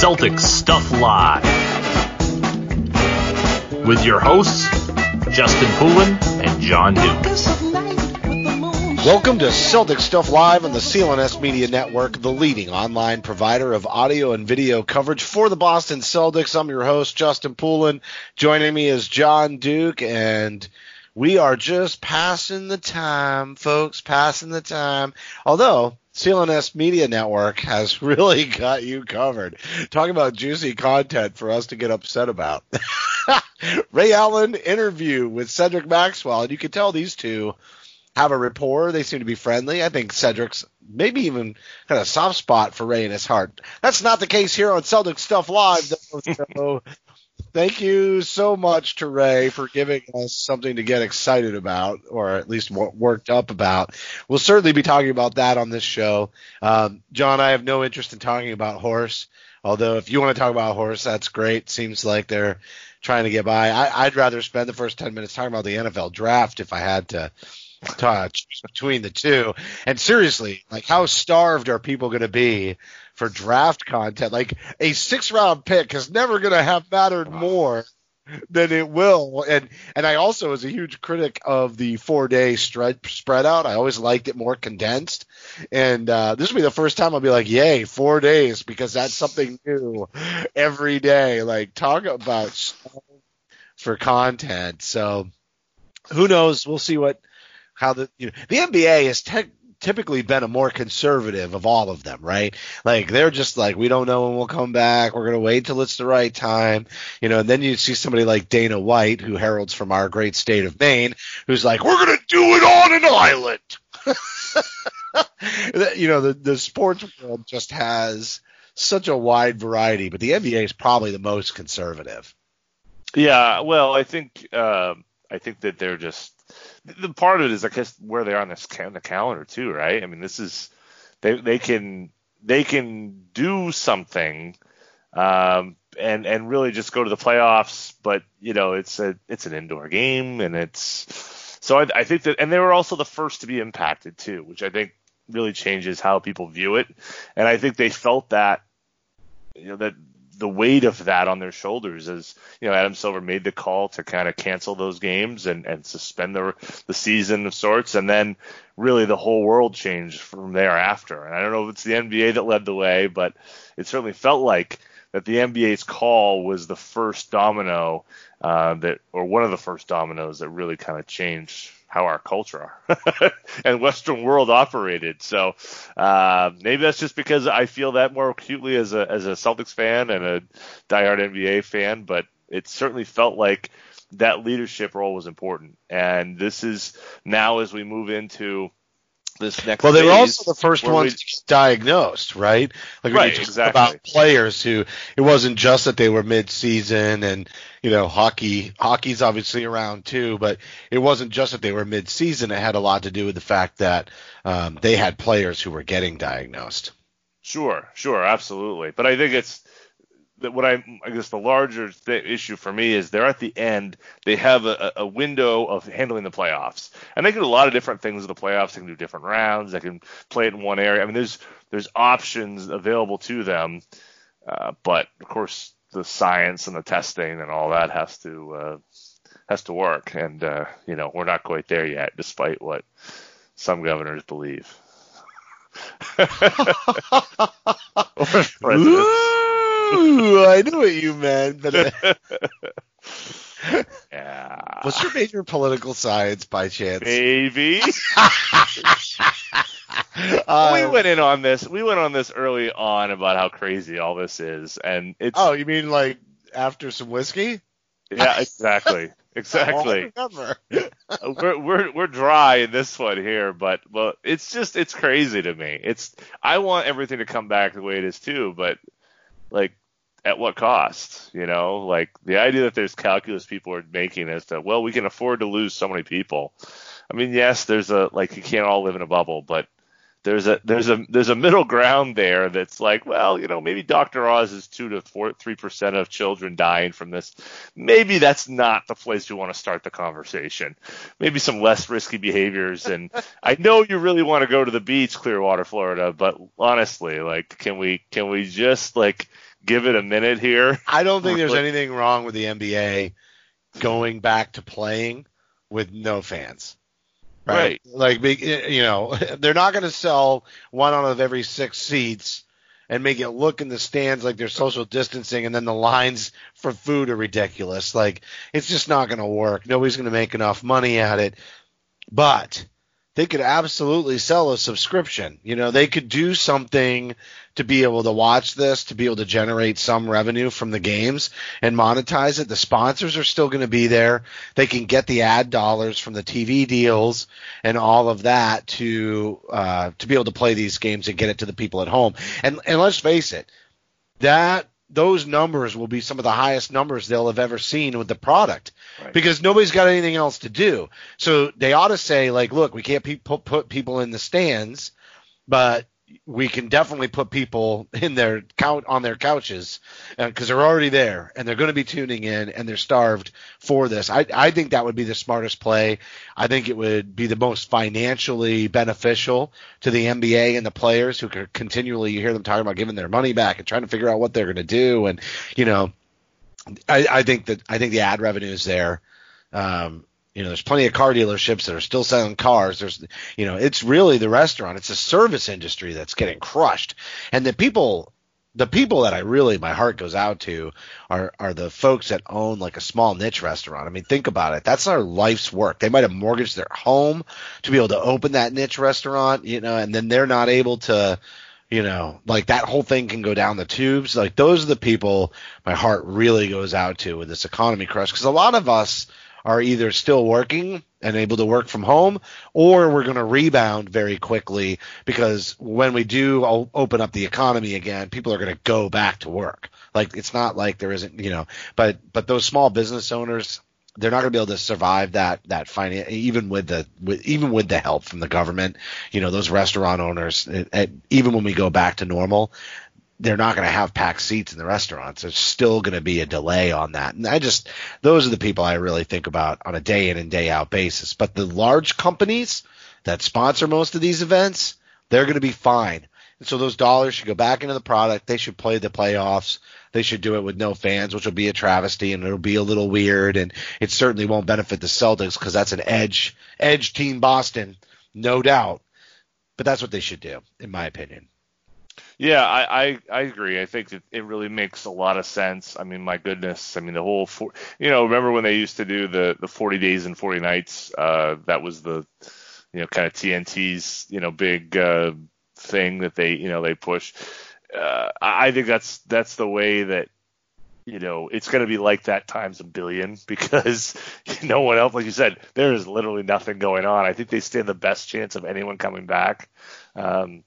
Celtics Stuff Live. With your hosts, Justin Poulin and Jon Duke. Welcome to Celtics Stuff Live on the CLNS Media Network, the leading online provider of audio and video coverage for the Boston Celtics. I'm your host, Justin Poulin. Joining me is Jon Duke, and we are just passing the time, folks, passing the time. Although, CLNS Media Network has really got you covered. Talking about juicy content for us to get upset about. Ray Allen interview with Cedric Maxwell, and you can tell these two have a rapport. They seem to be friendly. I think Cedric's maybe even kind of soft spot for Ray in his heart. That's not the case here on Celtics Stuff Live, though. So thank you so much to Ray for giving us something to get excited about, or at least worked up about. We'll certainly be talking about that on this show. Um, Jon, I have no interest in talking about horse. Although if you want to talk about horse, that's great. Seems like they're trying to get by. I, I'd rather spend the first 10 minutes talking about the NFL draft if I had to touch between the two. And seriously, like how starved are people going to be for draft content? Like a six round pick is never going to have mattered more than it will. And and I also was a huge critic of the four day spread spread out. I always liked it more condensed. And uh, this will be the first time I'll be like, yay, four days because that's something new every day. Like talk about for content. So who knows? We'll see what how the you know the NBA has te- typically been a more conservative of all of them, right? Like they're just like we don't know when we'll come back. We're gonna wait till it's the right time, you know. And then you see somebody like Dana White, who heralds from our great state of Maine, who's like, we're gonna do it on an island. you know, the the sports world just has such a wide variety, but the NBA is probably the most conservative. Yeah, well, I think um, I think that they're just the part of it is I guess where they are on this on the calendar too, right? I mean, this is they they can they can do something um, and and really just go to the playoffs, but you know it's a it's an indoor game and it's so I, I think that and they were also the first to be impacted too, which I think really changes how people view it, and I think they felt that you know that the weight of that on their shoulders as you know Adam Silver made the call to kind of cancel those games and and suspend the the season of sorts and then really the whole world changed from thereafter and I don't know if it's the NBA that led the way but it certainly felt like that the NBA's call was the first domino uh, that or one of the first dominoes that really kind of changed how our culture and Western world operated. So uh, maybe that's just because I feel that more acutely as a as a Celtics fan and a diehard NBA fan, but it certainly felt like that leadership role was important. And this is now as we move into this next. Well, they were also the first ones we- diagnosed, right? Like Right, talk exactly. about players who it wasn't just that they were mid-season and you know hockey hockey's obviously around too, but it wasn't just that they were mid-season. It had a lot to do with the fact that um, they had players who were getting diagnosed. Sure, sure, absolutely. But I think it's that what I I guess the larger th- issue for me is they're at the end. They have a, a window of handling the playoffs, and they can do a lot of different things with the playoffs. They can do different rounds. They can play it in one area. I mean, there's there's options available to them. Uh, but of course, the science and the testing and all that has to uh, has to work, and uh, you know we're not quite there yet, despite what some governors believe. Ooh, I knew what you meant, but uh, yeah, what's your major political science by chance? maybe. Uh, we went in on this. We went on this early on about how crazy all this is, and it's oh, you mean like after some whiskey? yeah, exactly, exactly. I we're we're we're dry in this one here, but well, it's just it's crazy to me. It's I want everything to come back the way it is too, but like at what cost? You know, like the idea that there's calculus people are making as to well, we can afford to lose so many people. I mean, yes, there's a like you can't all live in a bubble, but there's a there's a there's a middle ground there that's like, well, you know, maybe Dr. Oz is two to four three percent of children dying from this. Maybe that's not the place you want to start the conversation. Maybe some less risky behaviors. And I know you really want to go to the beach, Clearwater, Florida, but honestly, like, can we can we just like give it a minute here? I don't think there's anything wrong with the NBA going back to playing with no fans. Right. Like, big- eh, you know, they're not going to sell one out of every six seats and make it look in the stands like they're social distancing and then the lines for food are ridiculous. Like, it's just not going to work. Nobody's going to make enough money at it. But they could absolutely sell a subscription. You know, they could do something to be able to watch this, to be able to generate some revenue from the games and monetize it. The sponsors are still going to be there. They can get the ad dollars from the TV deals and all of that to uh, to be able to play these games and get it to the people at home. And and let's face it, that those numbers will be some of the highest numbers they'll have ever seen with the product Right. because nobody's got anything else to do. So they ought to say like, look, we can't pe- put, put people in the stands, but we can definitely put people in their count on their couches because they're already there and they're going to be tuning in and they're starved for this. I, I think that would be the smartest play. I think it would be the most financially beneficial to the NBA and the players who could continually you hear them talking about giving their money back and trying to figure out what they're going to do and you know I, I think that I think the ad revenue is there. Um, you know, there's plenty of car dealerships that are still selling cars. There's, you know, it's really the restaurant. It's a service industry that's getting crushed, and the people, the people that I really my heart goes out to are are the folks that own like a small niche restaurant. I mean, think about it. That's our life's work. They might have mortgaged their home to be able to open that niche restaurant, you know, and then they're not able to you know, like that whole thing can go down the tubes. Like those are the people my heart really goes out to with this economy crush because a lot of us are either still working and able to work from home or we're going to rebound very quickly because when we do open up the economy again, people are going to go back to work. Like it's not like there isn't, you know, but but those small business owners they're not going to be able to survive that that finance even with the with, even with the help from the government. You know, those restaurant owners, it, it, even when we go back to normal, they're not going to have packed seats in the restaurants. There's still going to be a delay on that. And I just those are the people I really think about on a day in and day out basis. But the large companies that sponsor most of these events, they're going to be fine. And so those dollars should go back into the product. They should play the playoffs. They should do it with no fans, which will be a travesty and it'll be a little weird. And it certainly won't benefit the Celtics because that's an edge, edge team Boston, no doubt. But that's what they should do, in my opinion. Yeah, I, I I agree. I think that it really makes a lot of sense. I mean, my goodness. I mean, the whole four, you know, remember when they used to do the the 40 days and 40 nights? Uh, that was the you know kind of TNT's you know big uh, thing that they you know they push. Uh, I think that's that's the way that you know it's going to be like that times a billion because no one else, like you said, there is literally nothing going on. I think they stand the best chance of anyone coming back. Um,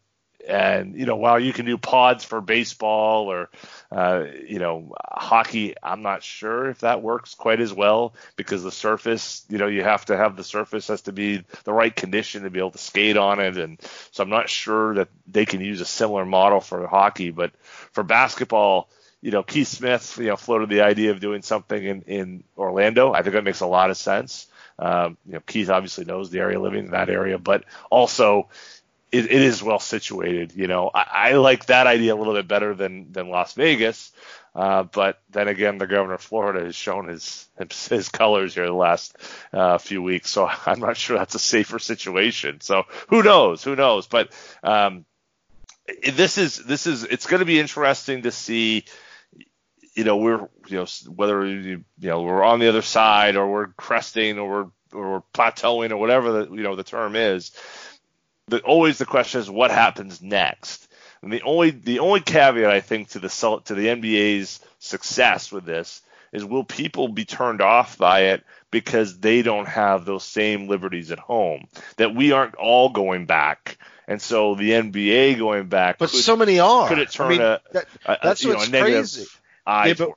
and you know while you can do pods for baseball or uh, you know hockey i'm not sure if that works quite as well because the surface you know you have to have the surface has to be the right condition to be able to skate on it. And so i'm not sure that they can use a similar model for hockey. But for basketball you know keith smith you know floated the idea of doing something in in orlando. I think that makes a lot of sense. Um, you know keith obviously knows the area living in that area. But also it, it is well situated. You know, I, I like that idea a little bit better than than Las Vegas. Uh, but then again, the governor of Florida has shown his his colors here the last uh, few weeks, so I'm not sure that's a safer situation. So who knows? Who knows? But um, this is this is it's going to be interesting to see. You know, we're you know whether you know we're on the other side or we're cresting or we're or plateauing or whatever the you know the term is. The, always the question is what happens next. And the only the only caveat I think to the to the NBA's success with this is will people be turned off by it because they don't have those same liberties at home? That we aren't all going back. And so the NBA going back but could, so many are. could it turn I mean, a, that, that's a, what's know, crazy. eye yeah, but,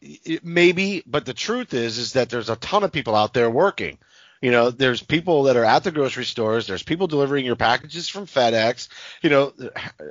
it, maybe but the truth is is that there's a ton of people out there working you know, there's people that are at the grocery stores. There's people delivering your packages from FedEx. You know,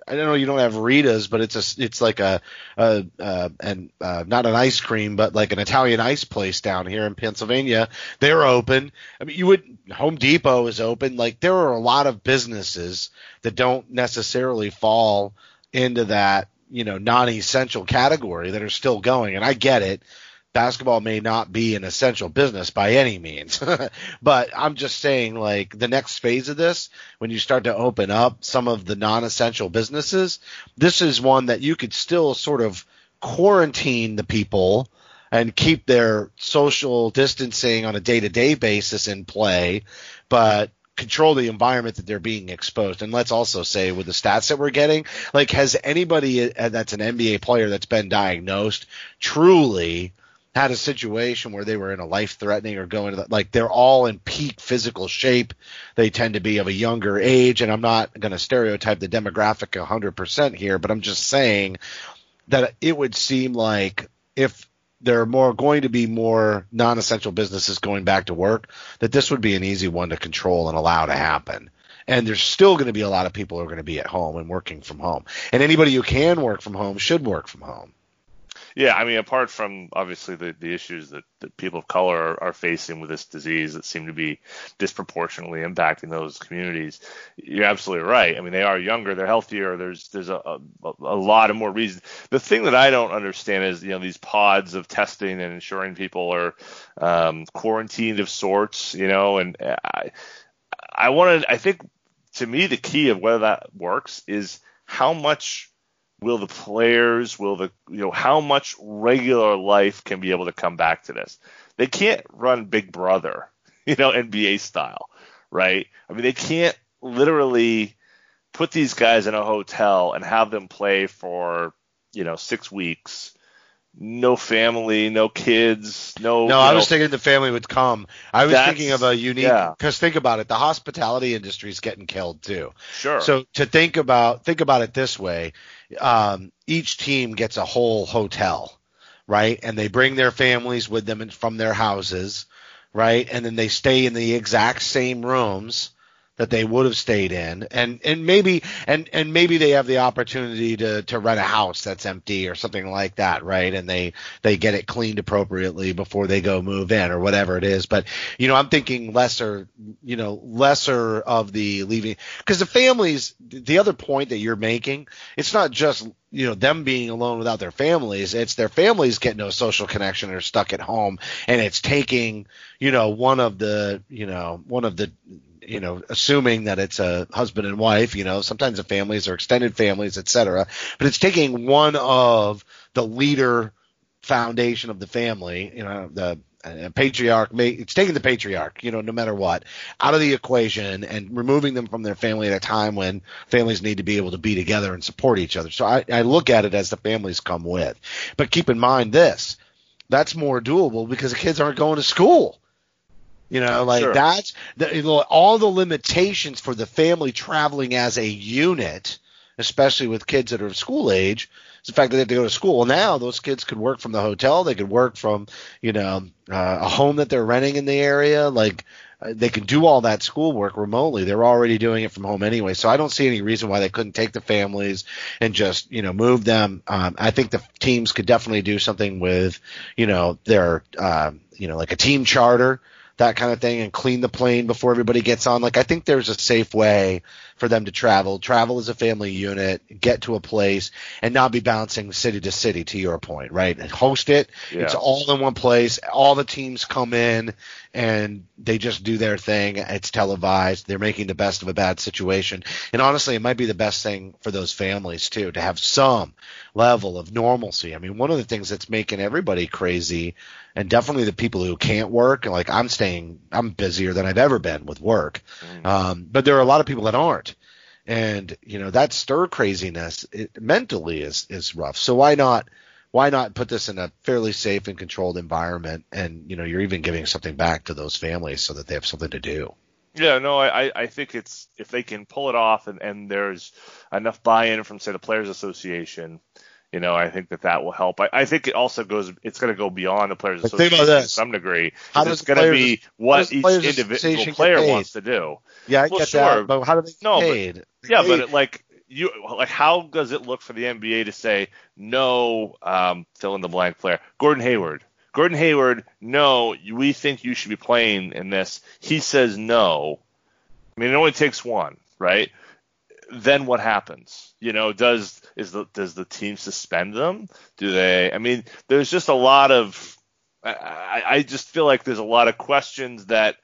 I don't know you don't have Rita's, but it's a it's like a, a uh, and uh, not an ice cream, but like an Italian ice place down here in Pennsylvania. They're open. I mean, you would Home Depot is open. Like there are a lot of businesses that don't necessarily fall into that you know non-essential category that are still going, and I get it basketball may not be an essential business by any means. but I'm just saying, like, the next phase of this, when you start to open up some of the non essential businesses, this is one that you could still sort of quarantine the people and keep their social distancing on a day to day basis in play, but control the environment that they're being exposed. And let's also say with the stats that we're getting, like has anybody that's an NBA player that's been diagnosed truly had a situation where they were in a life threatening or going to the, like they're all in peak physical shape. They tend to be of a younger age, and I'm not going to stereotype the demographic 100% here, but I'm just saying that it would seem like if there are more going to be more non-essential businesses going back to work, that this would be an easy one to control and allow to happen. And there's still going to be a lot of people who are going to be at home and working from home. And anybody who can work from home should work from home. Yeah, I mean, apart from obviously the, the issues that, that people of color are, are facing with this disease that seem to be disproportionately impacting those communities, you're absolutely right. I mean, they are younger, they're healthier. There's there's a, a, a lot of more reasons. The thing that I don't understand is you know these pods of testing and ensuring people are um, quarantined of sorts. You know, and I I wanted I think to me the key of whether that works is how much will the players, will the you know how much regular life can be able to come back to this? They can't run Big Brother, you know, NBA style, right? I mean, they can't literally put these guys in a hotel and have them play for you know six weeks no family, no kids, no. No, I was know, thinking the family would come. I was thinking of a unique because yeah. think about it, the hospitality industry is getting killed too. Sure. So to think about think about it this way, um, each team gets a whole hotel, right? And they bring their families with them from their houses, right? And then they stay in the exact same rooms that they would have stayed in. And and maybe and and maybe they have the opportunity to to rent a house that's empty or something like that right? And they they get it cleaned appropriately before they go move in or whatever it is. But you know i'm thinking lesser you know lesser of the leaving because the families the other point that you're making it's not just you know them being alone without their families. It's their families get no social connection or stuck at home. And it's taking you know one of the you know one of the you know, assuming that it's a husband and wife, you know, sometimes the families or extended families, etc. But it's taking one of the leader foundation of the family, you know, the uh, patriarch may it's taking the patriarch you know no matter what out of the equation and removing them from their family at a time when families need to be able to be together and support each other so i, I look at it as the families come with but keep in mind this that's more doable because the kids aren't going to school you know, like sure. that's the, all the limitations for the family traveling as a unit, especially with kids that are of school age, It's the fact that they have to go to school. Well, now those kids could work from the hotel. They could work from, you know, uh, a home that they're renting in the area. Like uh, they can do all that schoolwork remotely. They're already doing it from home anyway. So I don't see any reason why they couldn't take the families and just, you know, move them. Um, I think the teams could definitely do something with, you know, their, uh, you know, like a team charter that kind of thing and clean the plane before everybody gets on. Like I think there's a safe way for them to travel, travel as a family unit, get to a place, and not be bouncing city to city. To your point, right? And host it. Yeah. It's all in one place. All the teams come in and they just do their thing. It's televised. They're making the best of a bad situation. And honestly, it might be the best thing for those families too to have some level of normalcy. I mean, one of the things that's making everybody crazy and definitely the people who can't work, like I'm staying, I'm busier than I've ever been with work. Um, but there are a lot of people that aren't. And, you know, that stir craziness it, mentally is, is rough. So why not, why not put this in a fairly safe and controlled environment? And, you know, you're even giving something back to those families so that they have something to do. Yeah, no, I, I think it's if they can pull it off and, and there's enough buy-in from say the Players Association, you know, I think that that will help. I, I think it also goes, it's going to go beyond the Players But think Association about to some degree. How 'cause does it's going to Players- be what each Players individual Association get player paid? wants to do. Yeah, I Well, get sure. that, but how do they get No, but- paid? Yeah, but it, like you, like how does it look for the NBA to say no? Um, fill in the blank player, Gordon Hayward. Gordon Hayward, no, we think you should be playing in this. He says no. I mean, it only takes one, right? Then what happens? You know, does is the does the team suspend them? Do they? I mean, there's just a lot of. I, I, just feel like there's a lot of questions that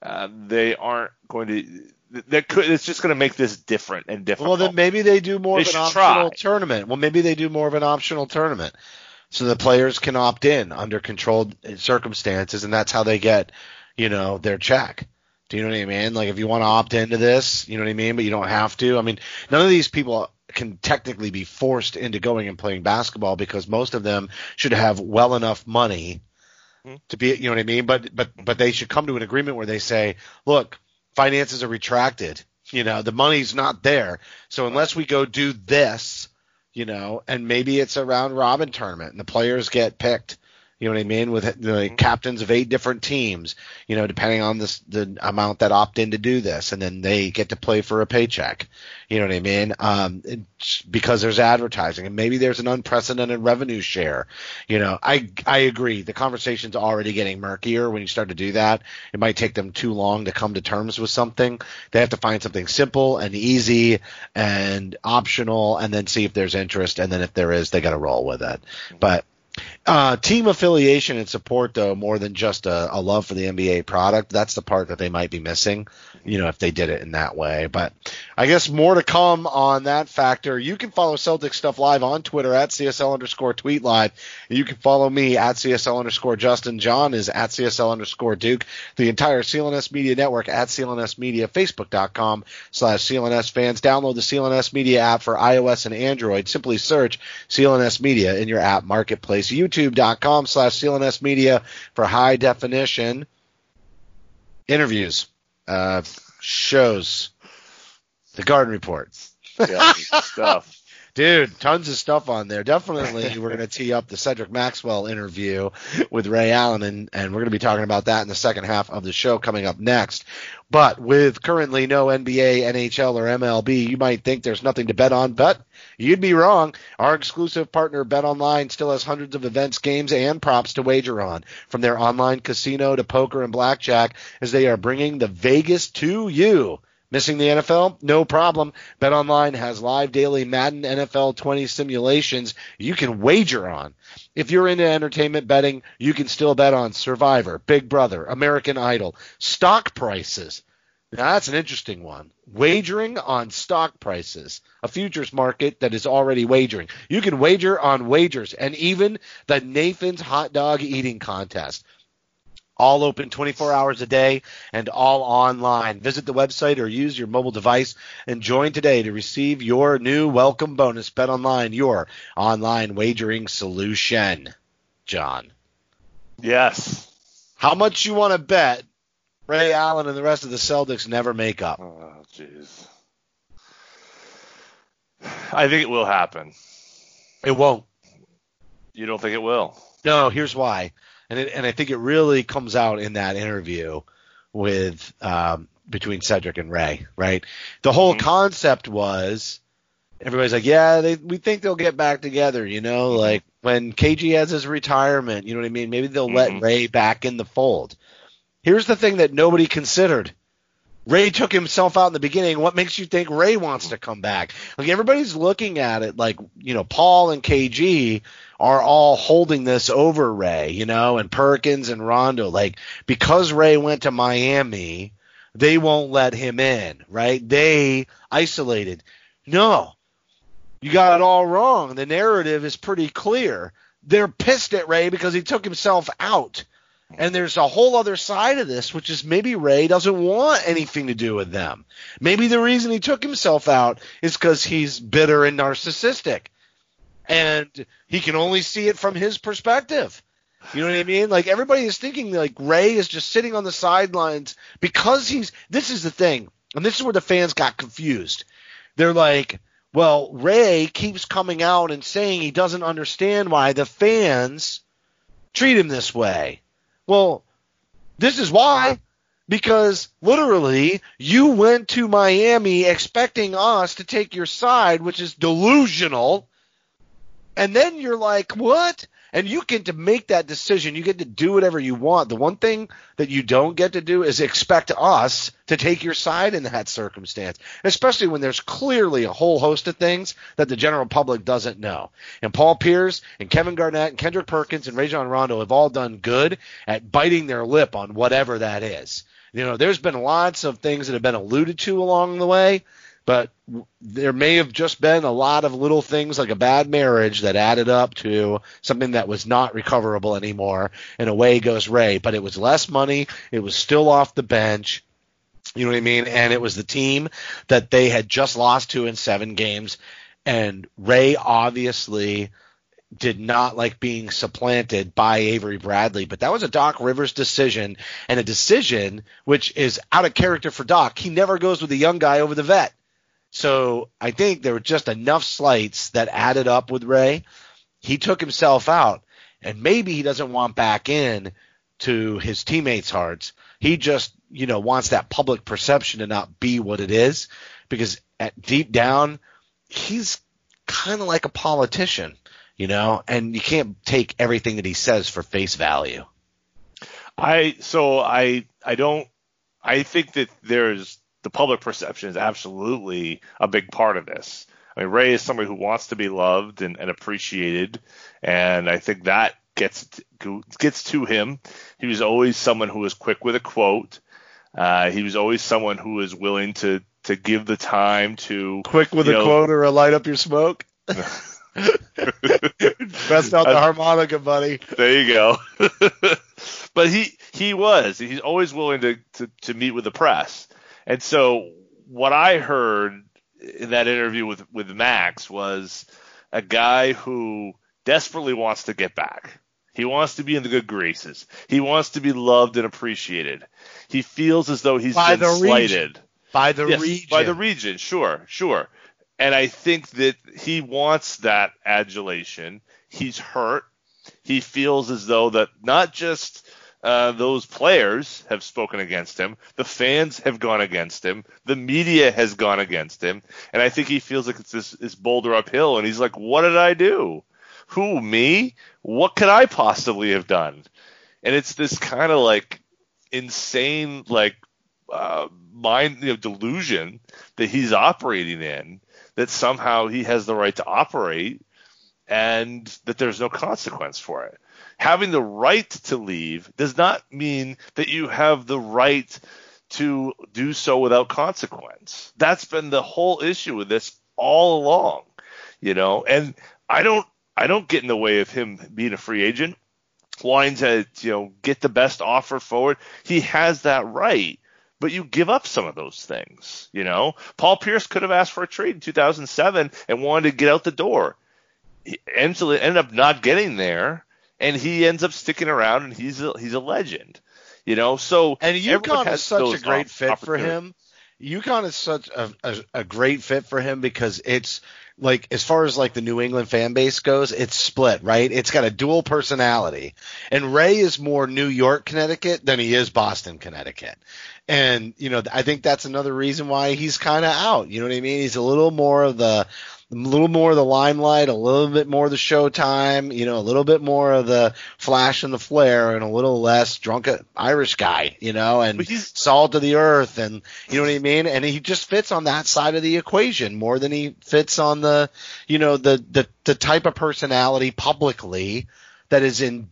uh, they aren't going to. That could. It's just going to make this different and different. Well, then maybe they do more They of an optional try. tournament. Well, maybe they do more of an optional tournament, so the players can opt in under controlled uh, circumstances, and that's how they get, you know, their check. Do you know what I mean? Like if you want to opt into this, you know what I mean, but you don't have to. I mean, none of these people can technically be forced into going and playing basketball because most of them should have well enough money hmm. to be, you know what I mean? But but but they should come to an agreement where they say, look, finances are retracted. You know, the money's not there. So unless we go do this, you know, and maybe it's a round robin tournament and the players get picked. You know what I mean? With the captains of eight different teams, you know, depending on this, the amount that opt in to do this, and then they get to play for a paycheck. You know what I mean? Um, because there's advertising, and maybe there's an unprecedented revenue share. You know, I I agree. The conversation's already getting murkier when you start to do that. It might take them too long to come to terms with something. They have to find something simple and easy and optional, and then see if there's interest, and then if there is, they got to roll with it. But uh, team affiliation and support, though, more than just a, a love for the NBA product, that's the part that they might be missing, you know, if they did it in that way. But I guess more to come on that factor. You can follow Celtics Stuff Live on Twitter at CSL underscore tweet live. You can follow me at CSL underscore Justin. Jon is at CSL underscore Duke. The entire CLNS Media Network at CLNS Media, Facebook.com slash CLNS fans. Download the CLNS Media app for iOS and Android. Simply search CLNS Media in your app marketplace. YouTube.com slash CLNS Media for high definition interviews, uh, shows, the Garden Report. yeah, stuff. Dude, tons of stuff on there. Definitely, we're going to tee up the Cedric Maxwell interview with Ray Allen, and, and we're going to be talking about that in the second half of the show coming up next. But with currently no NBA, NHL, or MLB, you might think there's nothing to bet on, but you'd be wrong. Our exclusive partner, BetOnline, still has hundreds of events, games, and props to wager on, from their online casino to poker and blackjack, as they are bringing the Vegas to you. Missing the NFL? No problem. BetOnline has live daily Madden NFL 20 simulations you can wager on. If you're into entertainment betting, you can still bet on Survivor, Big Brother, American Idol, stock prices. Now that's an interesting one. Wagering on stock prices, a futures market that is already wagering. You can wager on wagers and even the Nathan's hot dog eating contest all open 24 hours a day and all online. Visit the website or use your mobile device and join today to receive your new welcome bonus. Bet online, your online wagering solution. Jon, Yes. how much you want to bet Ray Allen and the rest of the Celtics never make up? Oh, jeez. I think it will happen. It won't. You don't think it will? No, here's why, and it, and I think it really comes out in that interview with um, between Cedric and Ray. Right, the whole concept was everybody's like, yeah, they, we think they'll get back together. You know, like when KG has his retirement, you know what I mean? Maybe they'll Mhm. let Ray back in the fold. Here's the thing that nobody considered: Ray took himself out in the beginning. What makes you think Ray wants to come back? Like everybody's looking at it like, you know, Paul and KG are all holding this over Ray, you know, and Perkins and Rondo. Like because Ray went to Miami, they won't let him in, right? They isolated. No. You got it all wrong. The narrative is pretty clear. They're pissed at Ray because he took himself out. And there's a whole other side of this, which is maybe Ray doesn't want anything to do with them. Maybe the reason he took himself out is because he's bitter and narcissistic. And he can only see it from his perspective. You know what I mean? Like everybody is thinking like Ray is just sitting on the sidelines because he's this is the thing. And this is where the fans got confused. They're like, well, Ray keeps coming out and saying he doesn't understand why the fans treat him this way. Well, this is why. Because literally, you went to Miami expecting us to take your side, which is delusional. And then you're like, what? And you get to make that decision. You get to do whatever you want. The one thing that you don't get to do is expect us to take your side in that circumstance, especially when there's clearly a whole host of things that the general public doesn't know. And Paul Pierce and Kevin Garnett and Kendrick Perkins and Rajon Rondo have all done good at biting their lip on whatever that is. You know, there's been lots of things that have been alluded to along the way, but there may have just been a lot of little things like a bad marriage that added up to something that was not recoverable anymore. And away goes Ray, but it was less money. It was still off the bench. You know what I mean? And it was the team that they had just lost to in seven games. And Ray obviously did not like being supplanted by Avery Bradley, but that was a Doc Rivers decision and a decision which is out of character for Doc. He never goes with the young guy over the vet. So I think there were just enough slights that added up with Ray. He took himself out, and maybe he doesn't want back in to his teammates' hearts. He just, you know, wants that public perception to not be what it is, because at deep down, he's kind of like a politician, you know, and you can't take everything that he says for face value. I so I I don't I think that there's the public perception is absolutely a big part of this. I mean, Ray is somebody who wants to be loved and, and appreciated, and I think that gets gets to him. He was always someone who was quick with a quote. Uh, he was always someone who was willing to to give the time to quick with a know, quote or a light up your smoke. Best out the harmonica, buddy. There you go. but he he was. He's always willing to, to to meet with the press. And so what I heard in that interview with with Max was a guy who desperately wants to get back. He wants to be in the good graces. He wants to be loved and appreciated. He feels as though he's by been slighted. Region. By the yes, region. By the region, sure, sure. And I think that he wants that adulation. He's hurt. He feels as though that not just uh, those players have spoken against him. The fans have gone against him. The media has gone against him. And I think he feels like it's this, this boulder uphill. And he's like, what did I do? Who, me? What could I possibly have done? And it's this kind of like insane, like, uh, mind, you know, delusion that he's operating in that somehow he has the right to operate and that there's no consequence for it having the right to leave does not mean that you have the right to do so without consequence. That's been the whole issue with this all along, you know. And I don't, I don't get in the way of him being a free agent, wanting to, you know, get the best offer forward. He has that right. But you give up some of those things, you know. Paul Pierce could have asked for a trade in 2007 and wanted to get out the door. He ended up not getting there and he ends up sticking around, and he's a, he's a legend. You know, so and UConn is such a great fit for him. UConn is such a, a, a great fit for him because it's like as far as like the New England fan base goes, it's split, right? It's got a dual personality. And Ray is more New York, Connecticut than he is Boston, Connecticut. And you know, I think that's another reason why he's kind of out. You know what I mean? He's a little more of the a little more of the limelight, a little bit more of the showtime, you know, a little bit more of the flash and the flare, and a little less drunk Irish guy, you know, and salt of the earth, and you know what I mean. And he just fits on that side of the equation more than he fits on the, you know, the the the type of personality publicly that is in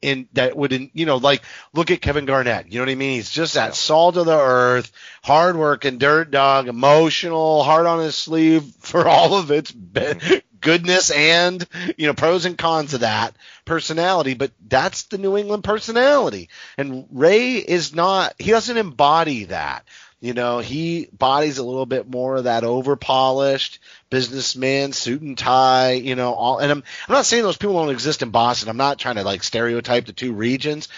in that would in, you know like look at Kevin Garnett. You know what I mean? He's just that salt of the earth, hard working, dirt dog, emotional, heart on his sleeve for all of its mm-hmm. goodness and you know pros and cons of that personality. But that's the New England personality, and Ray is not. He doesn't embody that. You know, he bodies a little bit more of that over polished businessman, suit and tie, you know, all and I'm I'm not saying those people don't exist in Boston. I'm not trying to like stereotype the two regions,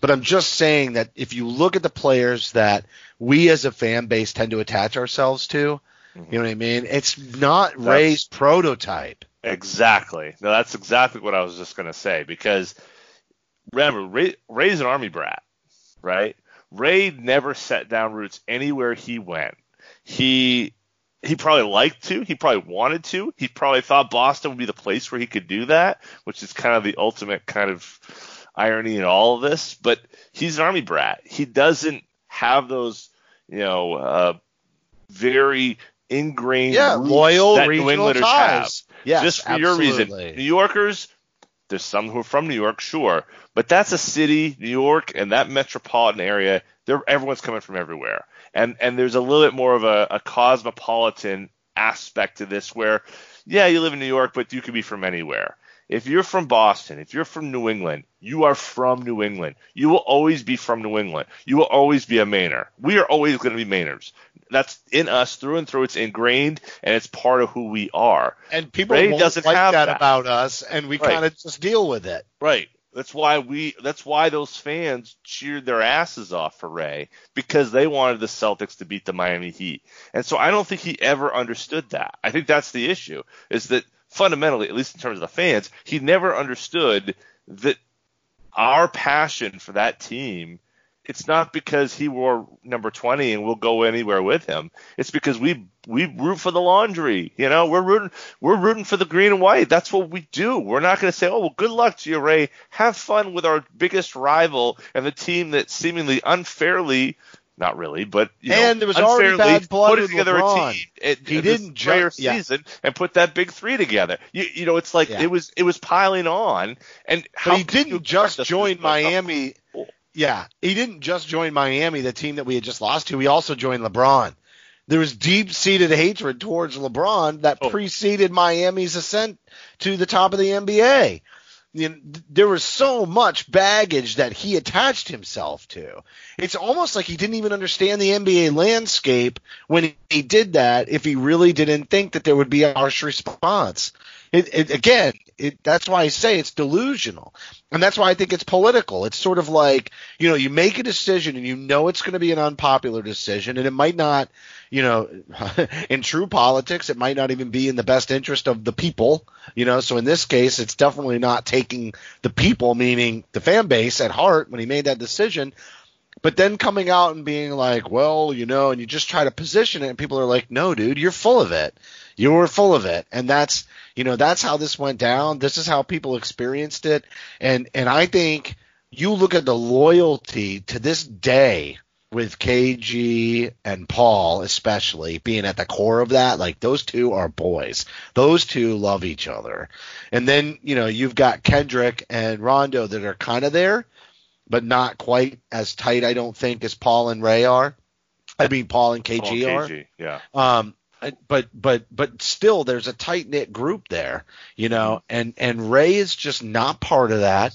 but I'm just saying that if you look at the players that we as a fan base tend to attach ourselves to, mm-hmm. you know what I mean? It's not that's, Ray's prototype. Exactly. No, that's exactly what I was just going to say because remember, Ray, Ray's an army brat, right? Ray never set down roots anywhere he went. He he probably liked to. He probably wanted to. He probably thought Boston would be the place where he could do that, which is kind of the ultimate kind of irony in all of this. But he's an army brat. He doesn't have those, you know, uh, very ingrained yeah, loyal that New Englanders ties. have. Yes, just for absolutely. your reason. New Yorkers, there's some who are from New York, sure, but that's a city, New York, and that metropolitan area. everyone's coming from everywhere, and and there's a little bit more of a, a cosmopolitan aspect to this, where yeah, you live in New York, but you could be from anywhere. If you're from Boston, if you're from New England, you are from New England. You will always be from New England. You will always be a Mainer. We are always going to be Mainers. That's in us through and through. It's ingrained and it's part of who we are. And people Ray doesn't like have that, that, about us, and we right. kind of just deal with it. Right. That's why we. That's why those fans cheered their asses off for Ray because they wanted the Celtics to beat the Miami Heat, and so I don't think he ever understood that. I think that's the issue. Is that fundamentally, at least in terms of the fans, he never understood that our passion for that team it's not because he wore number 20 and we'll go anywhere with him. It's because we we root for the laundry. You know, we're rooting we're rooting for the green and white. That's what we do. We're not going to say, "Oh, well, good luck to you, Ray. Have fun with our biggest rival and the team that seemingly unfairly not really, but you know, and there was already bad blood put together LeBron. a team. He didn't ju- season yeah. and put that big three together. You, you know, it's like yeah. it was it was piling on, and but he didn't just join oh, Miami. Oh, Yeah, he didn't just join Miami, the team that we had just lost to. He also joined LeBron. There was deep seated hatred towards LeBron that oh. preceded Miami's ascent to the top of the NBA you know, there was so much baggage that he attached himself to. It's almost like he didn't even understand the NBA landscape when he, he did that. If he really didn't think that there would be a harsh response, it, it, again, it, that's why I say it's delusional, and that's why I think it's political. It's sort of like you know, you make a decision and you know it's going to be an unpopular decision, and it might not you know, in true politics, it might not even be in the best interest of the people, you know. So in this case, it's definitely not taking the people, meaning the fan base, at heart when he made that decision. But then coming out and being like, well, you know, and you just try to position it, and people are like, no, dude, you're full of it. You were full of it, and that's, you know, that's how this went down. This is how people experienced it, and and I think you look at the loyalty to this day with KG and Paul, especially being at the core of that, like those two are boys. Those two love each other. And then, you know, you've got Kendrick and Rondo that are kind of there, but not quite as tight, I don't think, as Paul and Ray are. I mean, Paul and KG, Paul and KG are. Yeah. Um, but but but still there's a tight knit group there you know and and ray is just not part of that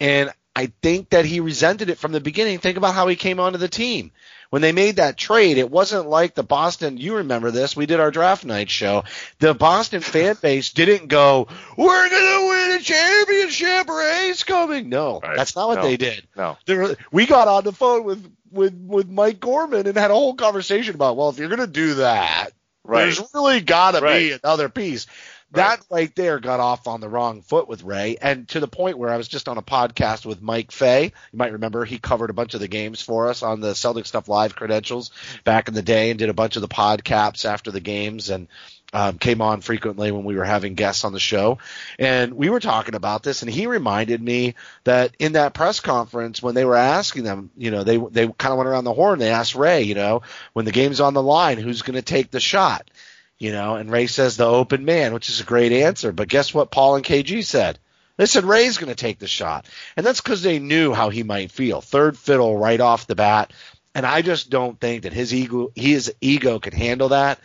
and I think that he resented it from the beginning. Think about how he came onto the team. When they made that trade, it wasn't like the Boston, you remember this, we did our draft night show. The Boston fan base didn't go, we're going to win a championship, Ray's coming. No, right. that's not what no. they did. No. Were, we got on the phone with, with, with Mike Gorman and had a whole conversation about, well, if you're going to do that, right. there's really got to right. be another piece. that right there got off on the wrong foot with Ray, and to the point where I was just on a podcast with Mike Fay. You might remember he covered a bunch of the games for us on the Celtics Stuff Live credentials back in the day, and did a bunch of the podcasts after the games, and um, came on frequently when we were having guests on the show, and we were talking about this, and he reminded me that in that press conference when they were asking them, you know, they they kind of went around the horn. They asked Ray, you know, when the game's on the line, who's going to take the shot, you know, and Ray says the open man, which is a great answer. But guess what? Paul and KG said. They said Ray's going to take the shot, and that's because they knew how he might feel. Third fiddle right off the bat, and I just don't think that his ego his ego could handle that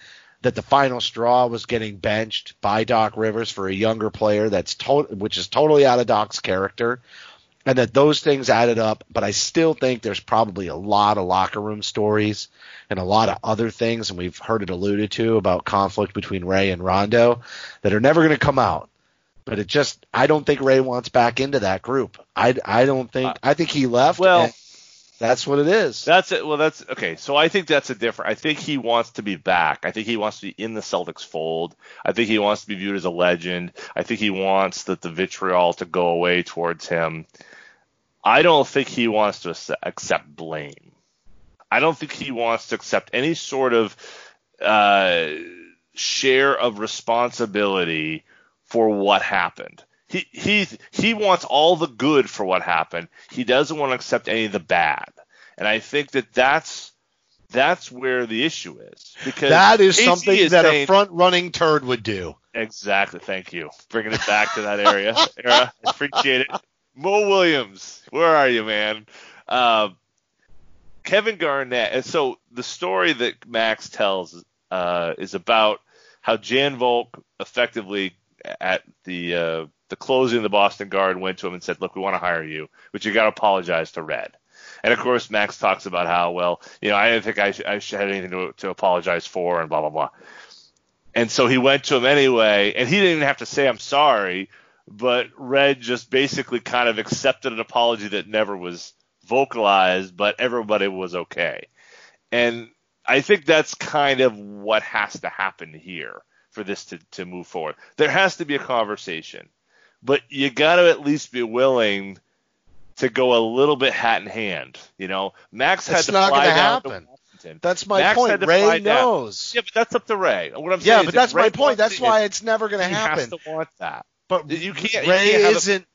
that the final straw was getting benched by Doc Rivers for a younger player that's to- which is totally out of Doc's character and that those things added up but I still think there's probably a lot of locker room stories and a lot of other things and we've heard it alluded to about conflict between Ray and Rondo that are never going to come out. But it just I don't think Ray wants back into that group. I, I don't think uh, I think he left Well, and that's what it is That's it. Well, that's okay. So I think that's a different. I think he wants to be back. I think he wants to be in the Celtics fold. I think he wants to be viewed as a legend. I think he wants that the vitriol to go away towards him. I don't think he wants to accept blame. I don't think he wants to accept any sort of uh, share of responsibility for what happened. He he he wants all the good for what happened. He doesn't want to accept any of the bad. And I think that that's that's where the issue is because that is something is that saying- a front running turd would do Exactly. Thank you. Bringing it back to that area. era. I appreciate it. Mo Williams, where are you, man? Um, Kevin Garnett. And so the story that Max tells uh, is about how Jan Volk effectively at the uh, the closing of the Boston Garden went to him and said, "Look, we want to hire you, but you got to apologize to Red." And of course, Max talks about how well, you know, I didn't think I, sh- I should have anything to, to apologize for, and blah blah blah. And so he went to him anyway, and he didn't even have to say I'm sorry, but Red just basically kind of accepted an apology that never was vocalized, but everybody was okay. And I think that's kind of what has to happen here for this to, to move forward. There has to be a conversation, but you got to at least be willing to go a little bit hat in hand. You know, Max had That's to not fly down happen. to Washington. That's my Max point. had to fly Ray down. knows. Yeah, but that's up to Ray. What I'm saying Yeah, but that's Ray my point. That's it, why it's never going to happen. he has to want that, But You can't- you Ray can't isn't.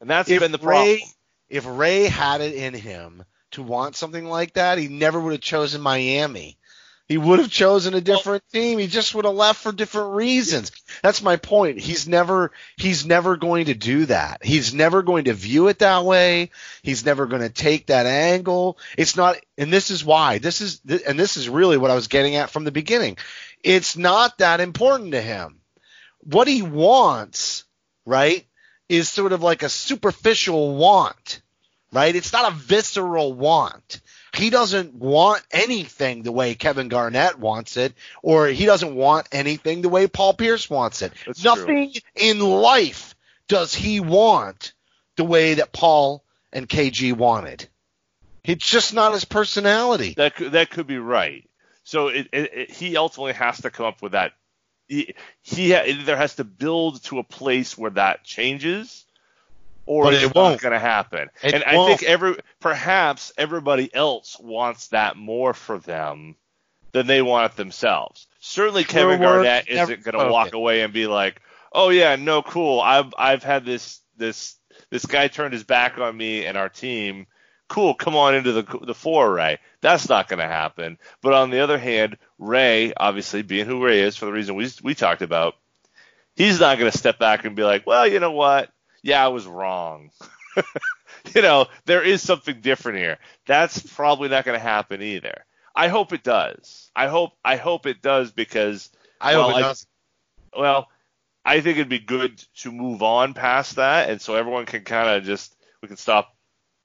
and that's been the problem. Ray, if Ray had it in him to want something like that, he never would have chosen Miami. He would have chosen a different team. He just would have left for different reasons. That's my point. He's never he's never going to do that. He's never going to view it that way. He's never going to take that angle. It's not and this is why. This is and this is really what I was getting at from the beginning. It's not that important to him. What he wants, right, is sort of like a superficial want, right? It's not a visceral want. He doesn't want anything the way Kevin Garnett wants it, or he doesn't want anything the way Paul Pierce wants it. That's true. Nothing in life does he want the way that Paul and KG wanted. It's just not his personality. That could, that could be right. So it, it, it, he ultimately has to come up with that. He, he ha- either has to build to a place where that changes, or But it's it not won't. going to happen. It and I won't. think every perhaps everybody else wants that more for them than they want it themselves. Certainly, True Kevin Garnett isn't going to walk away and be like, "Oh yeah, no, cool. I've I've had this this this guy turned his back on me and our team. Cool, come on into the the four, Ray. That's not going to happen. But on the other hand, Ray, obviously being who Ray is for the reason we we talked about, he's not going to step back and be like, "Well, you know what? Yeah, I was wrong." you know, there is something different here. That's probably not going to happen either. I hope it does. I hope I hope it does because I well, hope it I- does. well, I think it'd be good to move on past that, and so everyone can kind of just we can stop.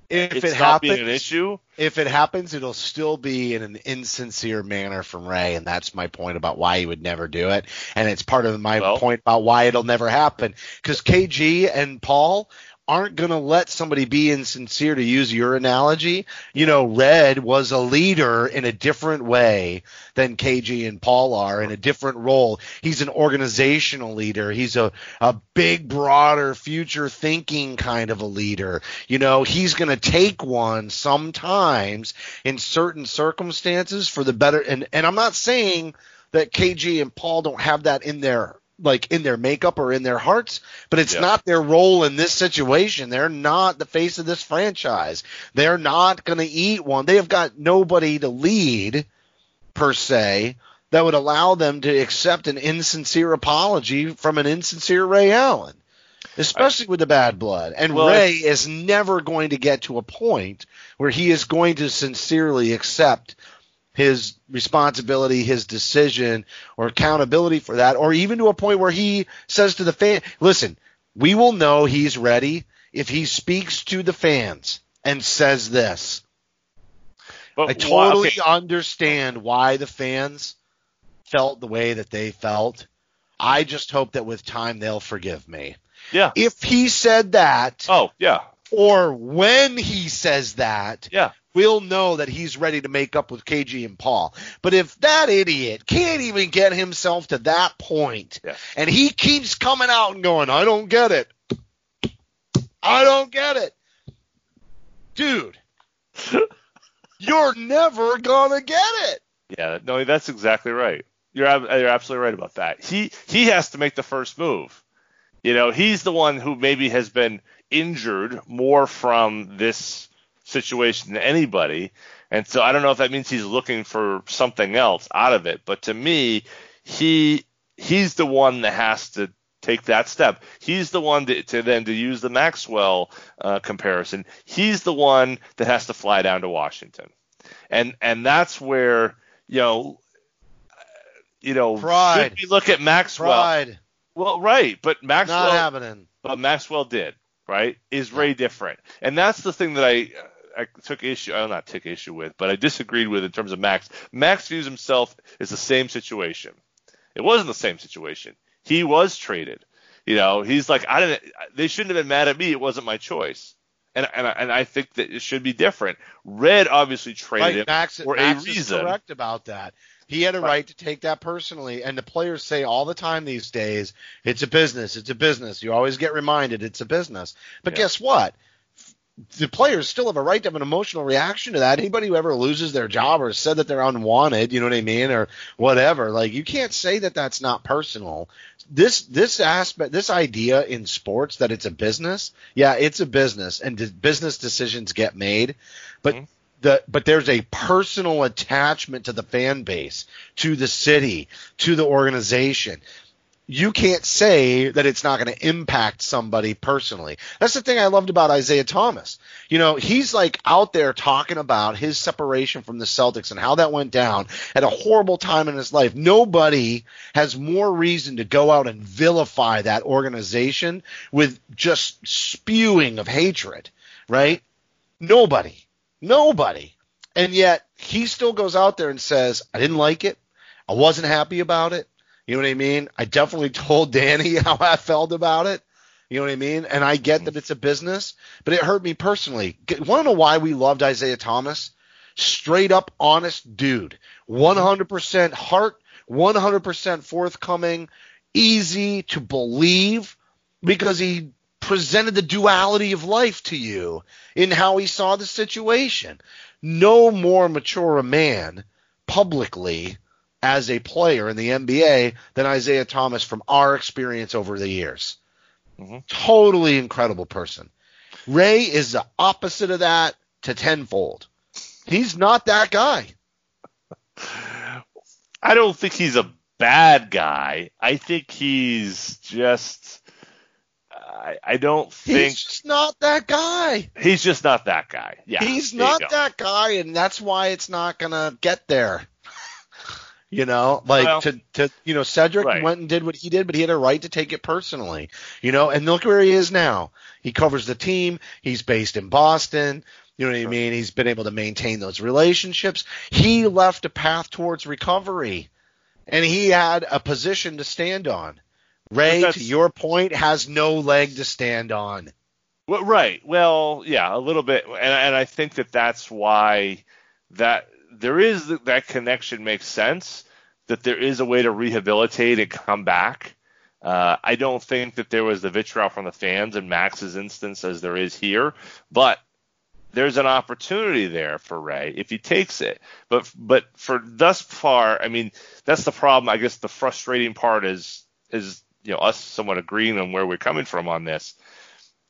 If It's it happens, an issue. if it happens, it'll still be in an insincere manner from Ray, and that's my point about why he would never do it, and it's part of my Well- point about why it'll never happen. Because KG and Paul aren't going to let somebody be insincere to use your analogy. You know, Red was a leader in a different way than KG and Paul are in a different role. He's an organizational leader. He's a, a big, broader, future thinking kind of a leader. You know, he's going to take one sometimes in certain circumstances for the better. And, and I'm not saying that KG and Paul don't have that in their like in their makeup or in their hearts, but it's Yeah. not their role in this situation. They're not the face of this franchise. They're not going to eat one. They have got nobody to lead per se that would allow them to accept an insincere apology from an insincere Ray Allen, especially with the bad blood. And Well, Ray is never going to get to a point where he is going to sincerely accept his responsibility, his decision, or accountability for that, or even to a point where he says to the fan, listen, we will know he's ready if he speaks to the fans and says this. But I why- totally okay, understand why the fans felt the way that they felt. I just hope that with time they'll forgive me. yeah. If he said that, Oh, yeah. or when he says that, Yeah. We'll know that he's ready to make up with KG and Paul. But if that idiot can't even get himself to that point, Yeah. and he keeps coming out and going, I don't get it. I don't get it. Dude, you're never gonna get it. Yeah, no, that's exactly right. You're you're absolutely right about that. He he has to make the first move. You know, he's the one who maybe has been injured more from this situation to anybody. And so I don't know if that means he's looking for something else out of it, but to me, he he's the one that has to take that step. He's the one to, to then to use the Maxwell uh, comparison. He's the one that has to fly down to Washington, and and that's where you know, you know, Pride. should we look at Maxwell? Pride. Well, right, but Maxwell. Not happening. but Maxwell did, right? Is Ray different? And that's the thing that I I took issue, I not took issue with, but I disagreed with in terms of Max. Max views himself as the same situation. It wasn't the same situation. He was traded. You know, he's like, I didn't. They shouldn't have been mad at me. It wasn't my choice. And and I, and I think that it should be different. Red obviously traded Right, Max, for Max a is reason. correct about that. He had a Right. right to take that personally, and the players say all the time these days, "It's a business. It's a business." You always get reminded it's a business. But Yeah. guess what? The players still have a right to have an emotional reaction to that. Anybody who ever loses their job or said that they're unwanted, you know what I mean, or whatever, like you can't say that that's not personal. This this aspect, this idea in sports that it's a business, yeah, it's a business, and d- business decisions get made, but Mhm. the but there's a personal attachment to the fan base, to the city, to the organization. You can't say that it's not going to impact somebody personally. That's the thing I loved about Isaiah Thomas. You know, he's like out there talking about his separation from the Celtics and how that went down at a horrible time in his life. Nobody has more reason to go out and vilify that organization with just spewing of hatred, right? Nobody. Nobody. And yet he still goes out there and says, I didn't like it. I wasn't happy about it. You know what I mean? I definitely told Danny how I felt about it. You know what I mean? And I get that it's a business, but it hurt me personally. Want to know why we loved Isaiah Thomas? Straight up honest dude. 100% heart, 100% forthcoming, easy to believe because he presented the duality of life to you in how he saw the situation. No more mature a man publicly as a player in the NBA than Isaiah Thomas from our experience over the years. Mhm. Totally incredible person. Ray is the opposite of that to tenfold. He's not that guy. I don't think he's a bad guy. I think he's just. I, I don't think He's just not that guy. he's just not that guy. Yeah, He's not that guy, and that's why it's not gonna get there. You know, like Well- to to you know, Cedric Right. went and did what he did, but he had a right to take it personally. You know, and look where he is now. He covers the team. He's based in Boston. You know what I mean? He's been able to maintain those relationships. He left a path towards recovery, and he had a position to stand on. Ray, to your point, has no leg to stand on. Well, right. Well, yeah, a little bit, and, and I think that that's why that there is that connection makes sense. That there is a way to rehabilitate and come back. Uh, I don't think that there was the vitriol from the fans in Max's instance as there is here, but there's an opportunity there for Ray if he takes it. But but for thus far, I mean, that's the problem. I guess the frustrating part is is you know us somewhat agreeing on where we're coming from on this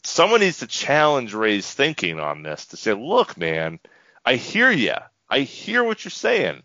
someone needs to challenge Ray's thinking on this to say, look, man, I hear you. I hear what you're saying.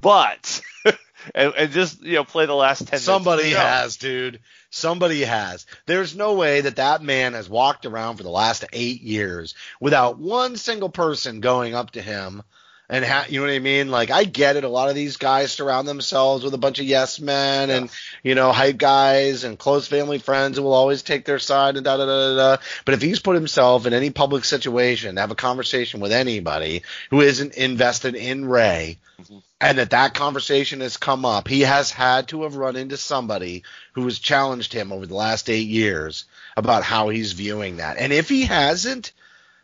But and, and, just you know play the last ten. Somebody has, dude. Somebody has. There's no way that that man has walked around for the last eight years without one single person going up to him and ha- you know what I mean? Like I get it. A lot of these guys surround themselves with a bunch of yes men and you know hype guys and close family friends who will always take their side and da da da da. But if he's put himself in any public situation to have a conversation with anybody who isn't invested in Ray, mm-hmm. and that that conversation has come up, he has had to have run into somebody who has challenged him over the last eight years about how he's viewing that. And if he hasn't,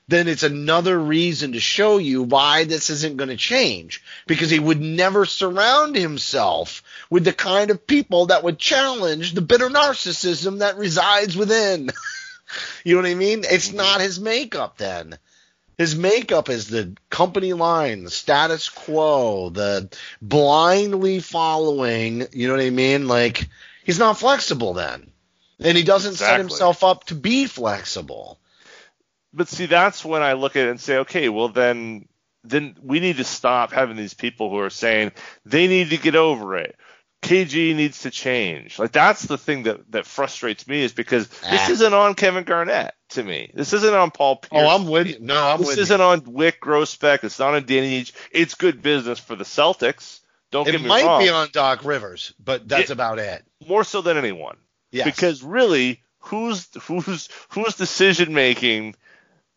then it's another reason to show you why this isn't going to change because he would never surround himself with the kind of people that would challenge the bitter narcissism that resides within. you know what I mean? It's mm-hmm. not his makeup then. His makeup is the company line, the status quo, the blindly following, you know what I mean? Like he's not flexible then. And he doesn't exactly. set himself up to be flexible but see, that's when I look at it and say, okay, well then, then we need to stop having these people who are saying they need to get over it. KG needs to change. Like that's the thing that that frustrates me is because ah. this isn't on Kevin Garnett to me. This isn't on Paul Pierce. Oh, I'm with you. No, I'm this with isn't you. on Wyc Grousbeck. It's not on Danny It's good business for the Celtics. Don't it get me wrong. It might be on Doc Rivers, but that's it, about it. More so than anyone. Yes. Because really, who's who's who's decision making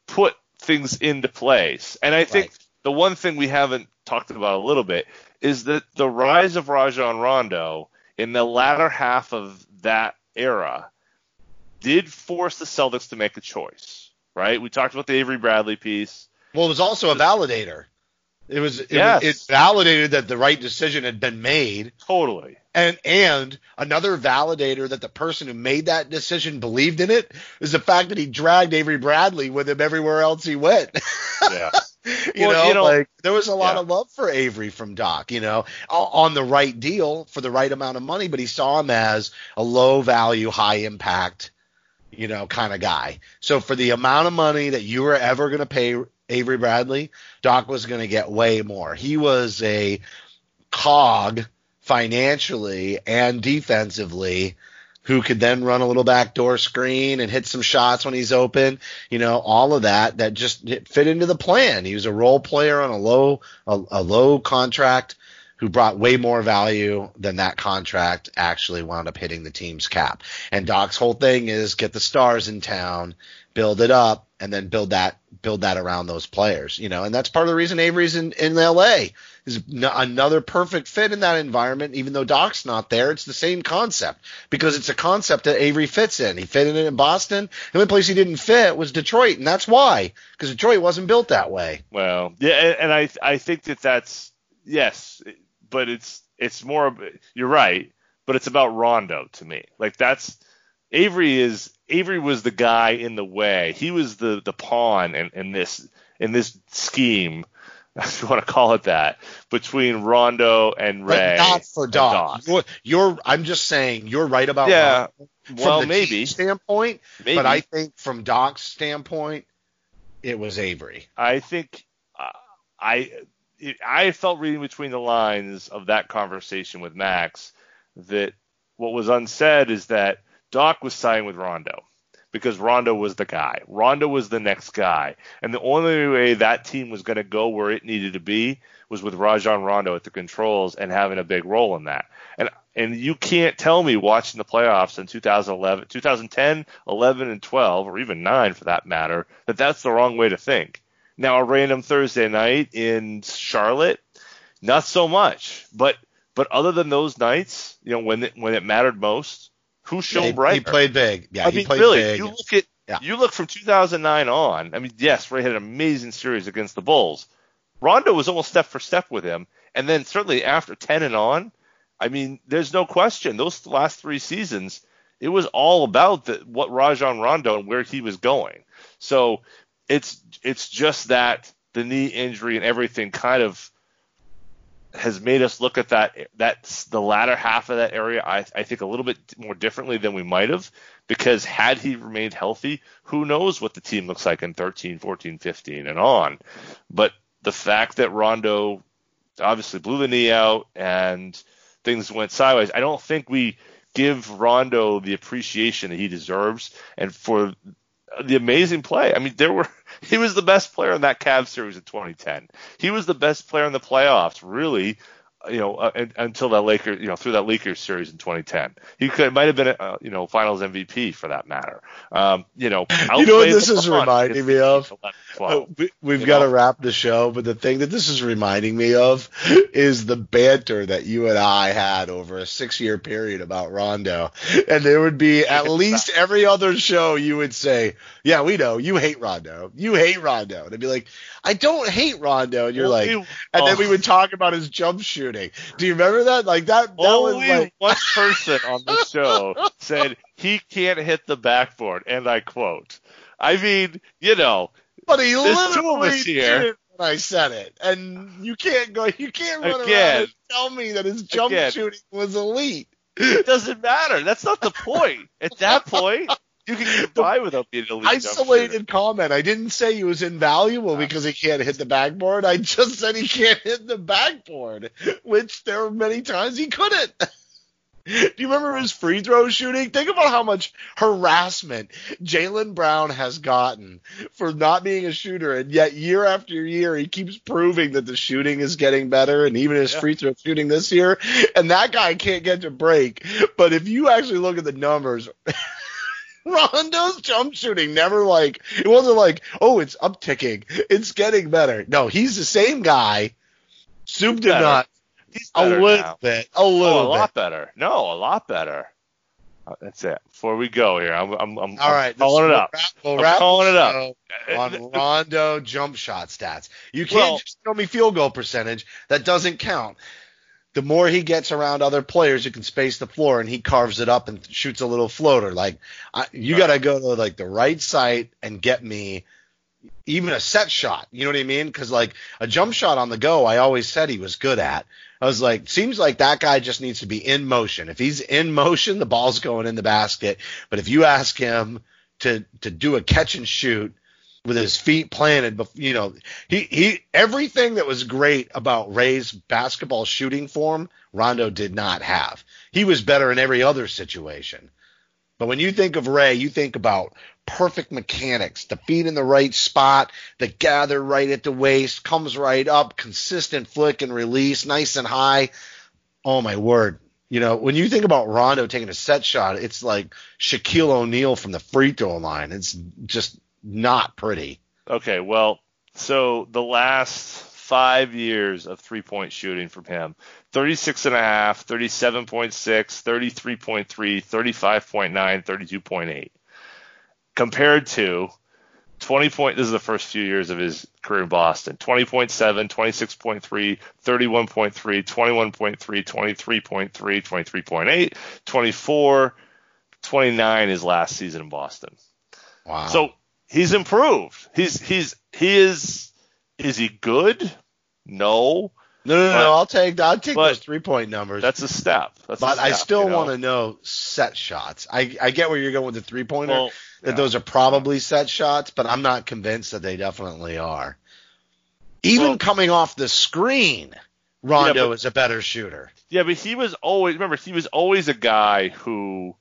put things into place. And I think right. the one thing we haven't talked about a little bit is that the rise of Rajon Rondo in the latter half of that era did force the Celtics to make a choice, right? We talked about the Avery Bradley piece. Well, it was also a validator. It was it, yes. it validated that the right decision had been made. Totally. And and another validator that the person who made that decision believed in it is the fact that he dragged Avery Bradley with him everywhere else he went. Yeah. you, well, know, you, know, like there was a lot yeah. of love for Avery from Doc, you know, on the right deal for the right amount of money, but he saw him as a low value, high impact, you know, kind of guy. So for the amount of money that you were ever going to pay Avery Bradley, Doc was going to get way more. He was a cog financially and defensively who could then run a little backdoor screen and hit some shots when he's open. You know, all of that that just fit into the plan. He was a role player on a low a, a low contract who brought way more value than that contract actually wound up hitting the team's cap. And Doc's whole thing is get the stars in town, build it up, and then build that build that around those players. You know, and that's part of the reason Avery's in in L.A. is n- another perfect fit in that environment. Even though Doc's not there, it's the same concept because it's a concept that Avery fits in. He fit in it in Boston. The only place he didn't fit was Detroit, and that's why because Detroit wasn't built that way. Well, yeah, and, and I I think that that's yes, but it's it's more. You're right, but it's about Rondo to me. Like that's Avery is Avery was the guy in the way. He was the the pawn in, in this in this scheme, if you want to call it that, between Rondo and Ray. But not for Doc. You're, you're, I'm just saying you're right about yeah. Rondo from well, the maybe standpoint, maybe. but I think from Doc's standpoint, it was Avery. I think uh, I I felt reading between the lines of that conversation with Max that what was unsaid is that Doc was siding with Rondo because Rondo was the guy. Rondo was the next guy. And the only way that team was going to go where it needed to be was with Rajon Rondo at the controls and having a big role in that. And and you can't tell me watching the playoffs in 2011, 2010, 11 and 12 or even 9 for that matter that that's the wrong way to think. Now a random Thursday night in Charlotte, not so much. But but other than those nights, you know, when it, when it mattered most, who showed yeah? He played big. Yeah, I he mean, played really, big. you look at Yeah. You look from 2009 on. I mean, yes, Ray had an amazing series against the Bulls. Rondo was almost step for step with him, and then certainly after 10 and on, I mean, there's no question. Those last three seasons, it was all about the, what Rajon Rondo and where he was going. So it's it's just that the knee injury and everything kind of has made us look at that that's the latter half of that area I, I think a little bit more differently than we might have because had he remained healthy who knows what the team looks like in 13 14 15 and on. But the fact that Rondo obviously blew the knee out and things went sideways I don't think we give Rondo the appreciation that he deserves. And for the amazing play. I mean, there were he was the best player in that Cavs series in 2010. He was the best player in the playoffs, really. You know, uh, until that Lakers, you know, through that Lakers series in 2010, he could might have been, a, uh, you know, Finals MVP for that matter. Um, you know, you know what this is reminding me of? Oh, we, have got to wrap the show, but the thing that this is reminding me of is the banter that you and I had over a six-year period about Rondo, and there would be at least every other show you would say, "Yeah, we know you hate Rondo, you hate Rondo," and I'd be like, "I don't hate Rondo," and you're like, and then we oh. would talk about his jump shooting. Do you remember that? Like that. that Only was like one person on the show said he can't hit the backboard, and I quote. I mean, you know, but he literally did it when I said it, and you can't go. You can't run Again. around and tell me that his jump Again. shooting was elite. It doesn't matter. That's not the point. At that point, you can get by without being elite. Isolated comment. I didn't say he was invaluable because he can't hit the backboard. I just said he can't hit the backboard, which there were many times he couldn't. Do you remember his free throw shooting? Think about how much harassment Jaylen Brown has gotten for not being a shooter, and yet year after year he keeps proving that the shooting is getting better, and even his yeah. free throw shooting this year. And that guy can't get to break. But if you actually look at the numbers. Rondo's jump shooting never like it wasn't like oh it's upticking it's getting better no he's the same guy soup to nuts a little now. bit. A little oh, a bit. lot better. No, a lot better. Uh, that's it. Before we go here, I'm, I'm, I'm, All right, I'm calling it up. We'll I'm calling it up on Rondo jump shot stats. You can't well, just show me field goal percentage. That doesn't count. The more he gets around other players who can space the floor, and he carves it up and shoots a little floater. Like I, you got to go to like the right site and get me even a set shot. You know what I mean? Because like a jump shot on the go, I always said he was good at. I was like, seems like that guy just needs to be in motion. If he's in motion, the ball's going in the basket. But if you ask him to to do a catch and shoot with his feet planted, you know, he he everything that was great about Ray's basketball shooting form, Rondo did not have. He was better in every other situation. But when you think of Ray, you think about perfect mechanics, the feet in the right spot, the gather right at the waist, comes right up, consistent flick and release, nice and high. Oh my word. You know, when you think about Rondo taking a set shot, it's like Shaquille O'Neal from the free throw line. It's just not pretty. Okay, well, so the last five years of three point shooting from him 36.5, 37.6, 33.3, 35.9, 32.8. Compared to 20 point, this is the first few years of his career in Boston 20.7, 26.3, 31.3, 21.3, 23.3, 23.8, 24, 29 his last season in Boston. Wow. So he's improved. He's, he's, he is, is he good? No. No, no, but, no. I'll take I'll take those three point numbers. That's a step. That's but a step, I still you know? want to know set shots. I I get where you're going with the three pointer. Well, that yeah. those are probably set shots, but I'm not convinced that they definitely are. Even well, coming off the screen, Rondo yeah, but, is a better shooter. Yeah, but he was always remember he was always a guy who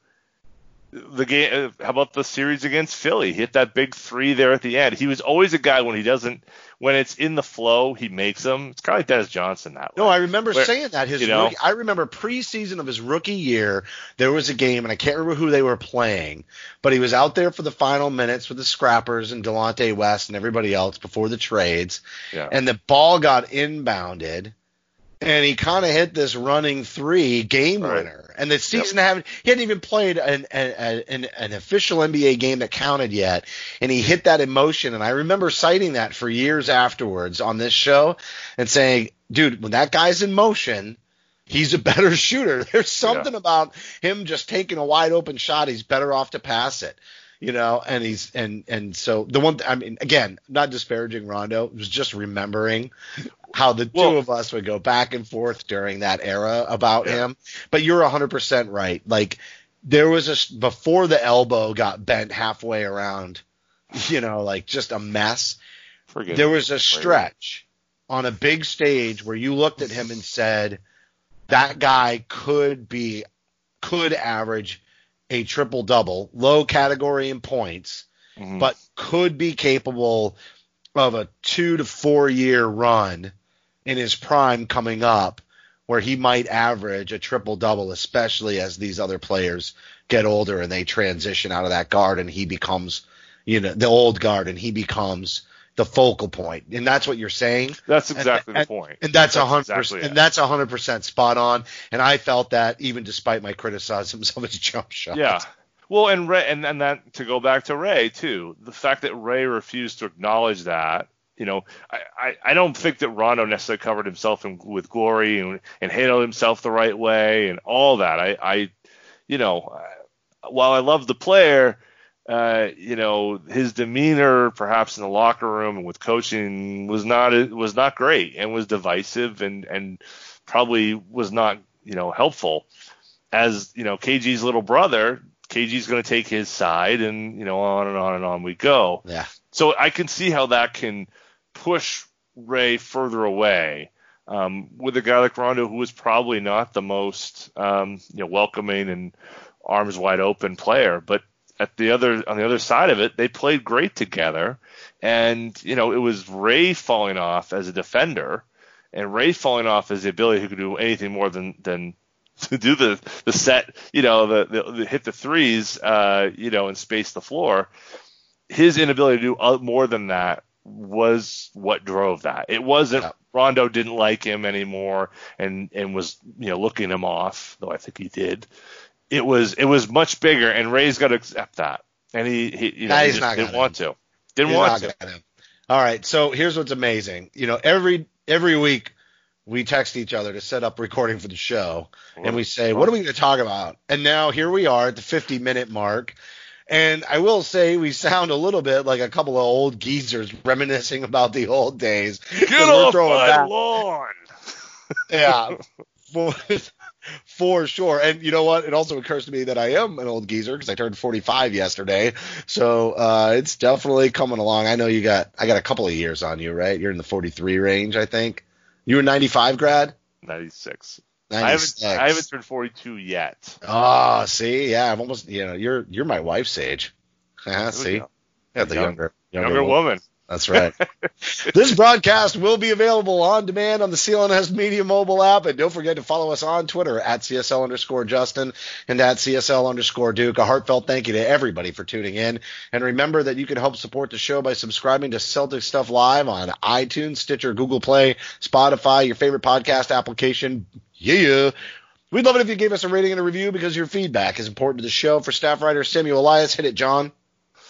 the game. Uh, how about the series against Philly? Hit that big three there at the end. He was always a guy when he doesn't when it's in the flow, he makes them. It's kind of like Dennis Johnson that way. No, I remember Where, saying that his. You know? rookie, I remember preseason of his rookie year, there was a game, and I can't remember who they were playing, but he was out there for the final minutes with the Scrappers and Delonte West and everybody else before the trades, yeah. and the ball got inbounded and he kind of hit this running three game Right. winner. And the season hadn't he hadn't even played an, an an an official NBA game that counted yet, and he hit that emotion. And I remember citing that for years afterwards on this show and saying, "Dude, when that guy's in motion." He's a better shooter. There's something about him just taking a wide open shot. He's better off to pass it, you know. And he's and and so the one. I mean, again, not disparaging Rondo. It was just remembering how the two of us would go back and forth during that era about Yeah. him. But you're 100% right. Like there was a before the elbow got bent halfway around, you know, like just a mess. Forget There was a stretch on a big stage where you looked at him and said that guy could be could average a triple double, low category in points, Mhm. but could be capable of a two to four year run in his prime coming up where he might average a triple double, especially as these other players get older and they transition out of that guard and he becomes, you know, the old guard and he becomes the focal. And that's what you're saying. That's exactly and, the point. And that's a hundred percent. And that's a hundred percent spot on. And I felt that even despite my criticisms of his jump shot. Yeah. Well, and Ray, and and that to go back to Ray too, the fact that Ray refused to acknowledge that, you know, I, I, I don't think that Rondo necessarily covered himself in, with glory and and handled himself the right way and all that. I, I you know, while I love the player, uh, you know, his demeanor perhaps in the locker room and with coaching was not was not great and was divisive and and probably was not you know helpful as you know KG's little brother, KG's going to take his side, and you know on and on and on we go. Yeah. So I can see how that can push Ray further away um, with a guy like Rondo, who was probably not the most um, you know welcoming and arms wide open player, but at the other on the other side of it, they played great together, and you know it was Ray falling off as a defender, and Ray falling off as the ability who could do anything more than than to do the the set, you know, the, the, the hit the threes, uh, you know, and space the floor. His inability to do more than that was what drove that. It wasn't Yeah. Rondo didn't like him anymore and and was you know looking him off, though I think he did. It was it was much bigger, and Ray's got to accept that, and he, he you know Nah, he he's just not didn't gonna. want to, didn't He's want to. All right. So here's what's amazing. You know, every every week we text each other to set up recording for the show, and we say, "What are we going to talk about?" And now here we are at the 50 minute mark. And I will say we sound a little bit like a couple of old geezers reminiscing about the old days. Get off my back- lawn. Yeah, for sure. And you know what? It also occurs to me that I am an old geezer because I turned 45 yesterday. So uh, it's definitely coming along. I know you got I got a couple of years on you, right? You're in the 43 range, I think. You were 95 grad. 96. 96. I haven't I haven't turned 42 yet. Oh, see, yeah, I'm almost. You know, you're you're my wife's age. We see, yeah, the Young- younger Younger woman. That's right. this broadcast will be available on demand on the CLNS Media mobile app. And don't forget to follow us on Twitter at CSL underscore Justin and at CSL underscore Duke. A heartfelt thank you to everybody for tuning in. And remember that you can help support the show by subscribing to Celtics Stuff Live on iTunes, Stitcher, Google Play, Spotify, your favorite podcast application. Yeah. We'd love it if you gave us a rating and a review because your feedback is important to the show. For staff writer Samuel Elias, hit it, Jon.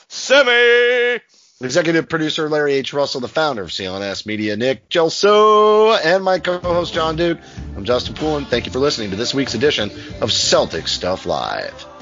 Semi. Executive producer Larry H. Russell, the founder of CLNS Media, Nick Gelso, and my co-host Jon Duke. I'm Justin Poulin. Thank you for listening to this week's edition of Celtics Stuff Live.